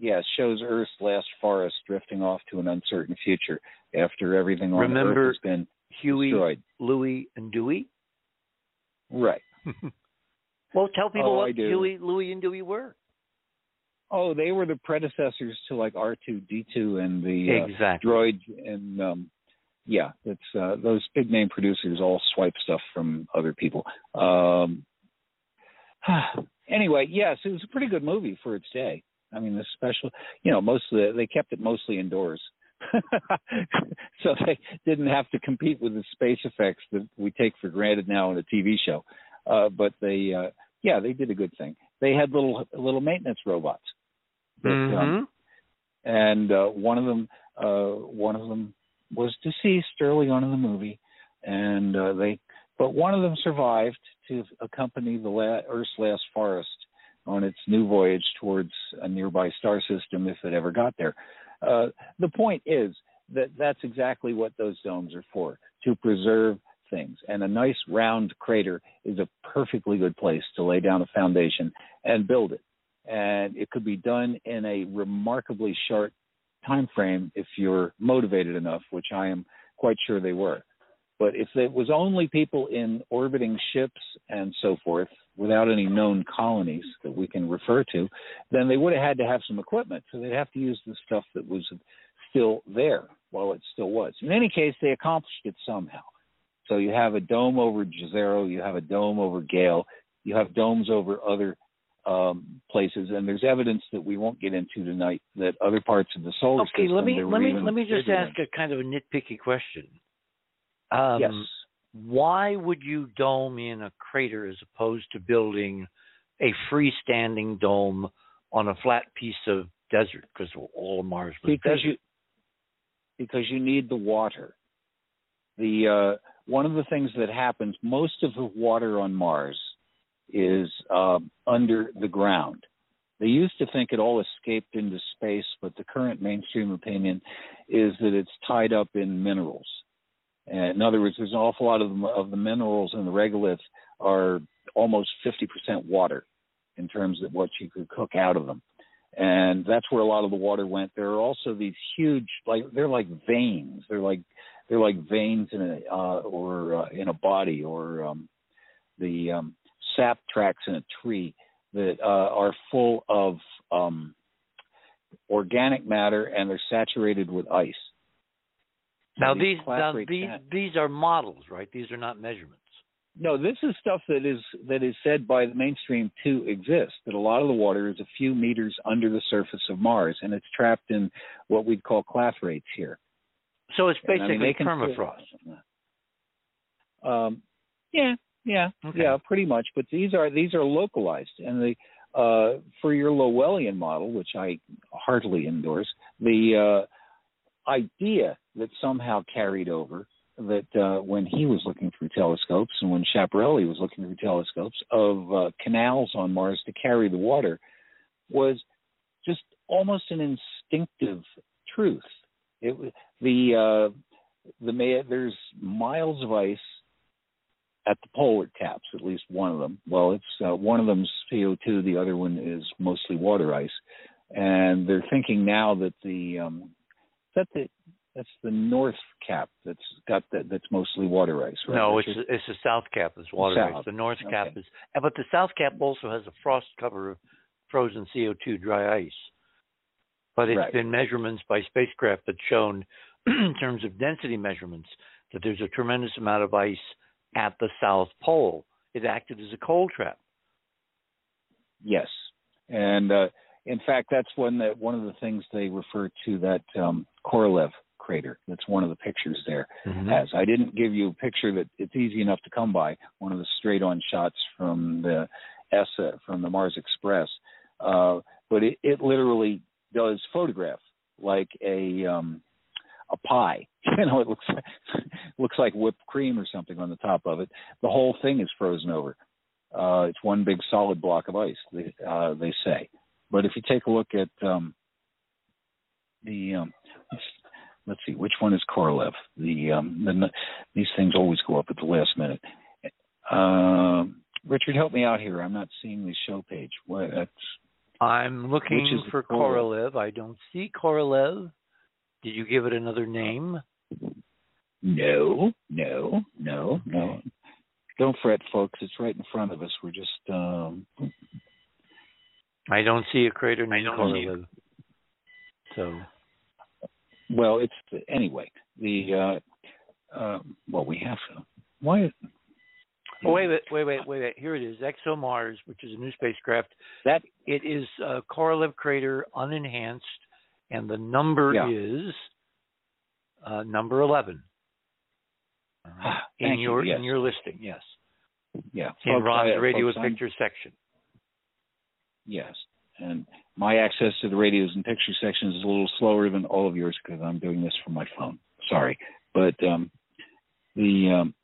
yes, shows Earth's last forest drifting off to an uncertain future after everything on Remember Earth has been Huey, destroyed. Louie, and Dewey. Right. Well, tell people Oh, what. Huey, Louie, and Dewey were. Oh, they were the predecessors to like R two D two and the uh, exactly. droid and um yeah it's uh those big name producers all swipe stuff from other people. Um anyway yes it was a pretty good movie for its day. I mean the special you know most of the, they kept it mostly indoors. So they didn't have to compete with the space effects that we take for granted now in a tv show. Uh but they uh yeah they did a good thing. They had little little maintenance robots. That, um, Mhm. and uh, one of them uh, one of them was deceased early on in the movie, and uh, they but one of them survived to accompany the la- Earth's last forest on its new voyage towards a nearby star system if it ever got there. Uh, the point is that that's exactly what those domes are for to preserve things and a nice round crater is a perfectly good place to lay down a foundation and build it and it could be done in a remarkably short time frame if you're motivated enough, which I am quite sure they were. But if it was only people in orbiting ships and so forth, without any known colonies that we can refer to, then they would have had to have some equipment. So they'd have to use the stuff that was still there while it still was. In any case, they accomplished it somehow. So you have a dome over Jezero, you have a dome over Gale, you have domes over other um, places, and there's evidence that we won't get into tonight that other parts of the solar Okay, system. let me let me let me just ask a kind of a nitpicky question. Um, yes. Why would you dome in a crater as opposed to building a freestanding dome on a flat piece of desert? Because all of Mars was because desert. you because you need the water. The uh, one of the things that happens, most of the water on Mars is uh, under the ground. They used to think it all escaped into space, but the current mainstream opinion is that it's tied up in minerals. And in other words, there's an awful lot of the, of the minerals in the regolith are almost 50% water in terms of what you could cook out of them and that's where a lot of the water went. There are also these huge, like they're like veins. They're like they're like veins in a uh, or uh, in a body, or um, the um, sap tracks in a tree that uh, are full of um, organic matter, and they're saturated with ice. So now these now these these are models, right? These are not measurements. No, this is stuff that is that is said by the mainstream to exist. That a lot of the water is a few meters under the surface of Mars, and it's trapped in what we'd call clathrates here. So it's And, I basically mean, permafrost. Um, yeah, yeah, Okay. yeah, pretty much. But these are these are localized, and the uh, for your Lowellian model, which I heartily endorse, the uh, idea that somehow carried over that uh, when he was looking through telescopes and when Schiaparelli was looking through telescopes of uh, canals on Mars to carry the water was just almost an instinctive truth. It the uh, the there's miles of ice at the polar caps, at least one of them. Well, it's uh, one of them's CO2, the other one is mostly water ice, and they're thinking now that the um, that the that's the north cap that's got that that's mostly water ice, right? No, it's it's the south cap that's water south. ice. The north okay. cap is, but the south cap also has a frost cover of frozen CO2 dry ice. But it's right. been measurements by spacecraft that shown, in terms of density measurements, that there's a tremendous amount of ice at the South Pole. It acted as a cold trap. Yes, and uh, in fact, that's one that one of the things they refer to that um, Korolev crater. That's one of the pictures there mm-hmm. has. I didn't give you a picture that it's easy enough to come by. One of the straight-on shots from the ESA from the Mars Express, uh, but it, it literally does photograph like a um, a pie. You know, it looks like, looks like whipped cream or something on the top of it. The whole thing is frozen over. Uh, it's one big solid block of ice. They, uh, they say. But if you take a look at um, the um, let's, let's, see which one is Korolev. The, um, the these things always go up at the last minute. Uh, Richard, help me out here. I'm not seeing the show page. What, that's, I'm looking for Korolev. I don't see Korolev. Did you give it another name? No, no, no, no. Don't fret, folks. It's right in front of us. We're just. Um... I don't see a crater named Korolev. So. Well, it's anyway. The uh, uh, well, we have to. Why? Oh, wait, wait, wait, wait, wait, wait. Here it is. ExoMars, which is a new spacecraft. That it is a Korolev crater, unenhanced, and the number yeah. is uh, number eleven. Uh, in your you, yes. in your listing, yes. Yeah. In folks, Ron's I, radio folks, picture section. Yes, and my access to the radios and picture sections is a little slower than all of yours because I'm doing this from my phone. Sorry, but um, the um,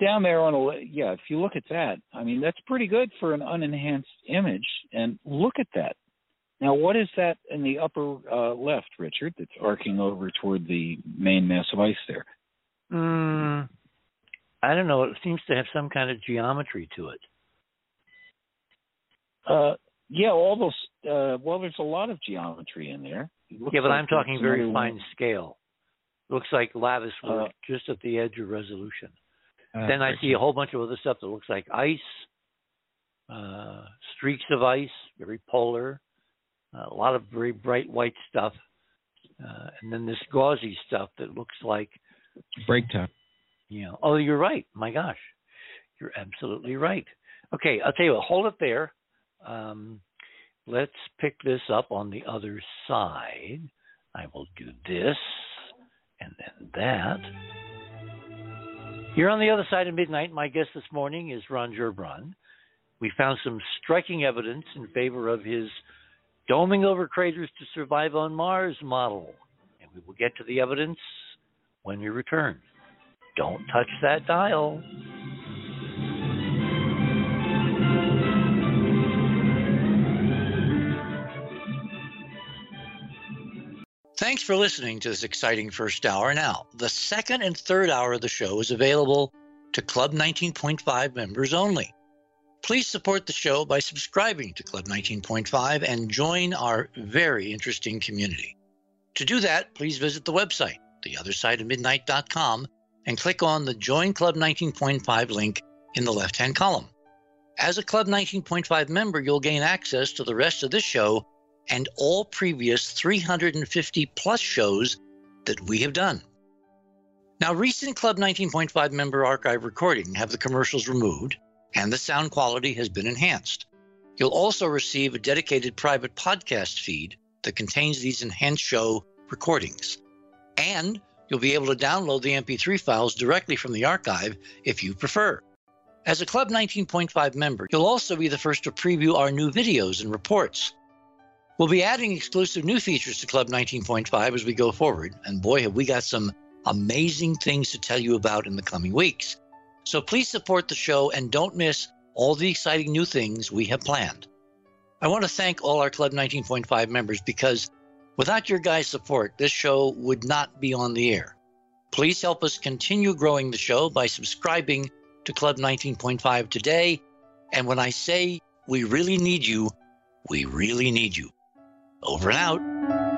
down there on a yeah, if you look at that, I mean that's pretty good for an unenhanced image. And look at that. Now, what is that in the upper uh, left, Richard? That's arcing over toward the main mass of ice there. Mm, I don't know. It seems to have some kind of geometry to it. Uh, yeah, all those. Uh, well, there's a lot of geometry in there. Yeah, but like I'm talking very fine one. scale. Looks like lattice work Uh, just at the edge of resolution. Then I see a whole bunch of other stuff that looks like ice, uh, streaks of ice, very polar, a lot of very bright white stuff, uh, and then this gauzy stuff that looks like break time. you know. Oh, you're right. My gosh, you're absolutely right. Okay, I'll tell you what. Hold it there. Um, let's pick this up on the other side. I will do this and then that. Here on the other side of midnight, my guest this morning is Ron Gerbron. We found some striking evidence in favor of his doming over craters to survive on Mars model. And we will get to the evidence when we return. Don't touch that dial. Thanks for listening to this exciting first hour. Now, the second and third hour of the show is available to Club 19.5 members only. Please support the show by subscribing to Club 19.5 and join our very interesting community. To do that, please visit the website, theothersideofmidnight.com, and click on the Join Club 19.5 link in the left hand column. As a Club 19.5 member, you'll gain access to the rest of this show and all previous 350 plus shows that we have done. Now, recent Club 19.5 member archive recording have the commercials removed and the sound quality has been enhanced. You'll also receive a dedicated private podcast feed that contains these enhanced show recordings. And you'll be able to download the MP3 files directly from the archive if you prefer. As a Club 19.5 member, you'll also be the first to preview our new videos and reports. We'll be adding exclusive new features to Club 19.5 as we go forward, and boy, have we got some amazing things to tell you about in the coming weeks. So please support the show and don't miss all the exciting new things we have planned. I want to thank all our Club 19.5 members because without your guys' support, this show would not be on the air. Please help us continue growing the show by subscribing to Club 19.5 today. And when I say we really need you, we really need you. Over and out.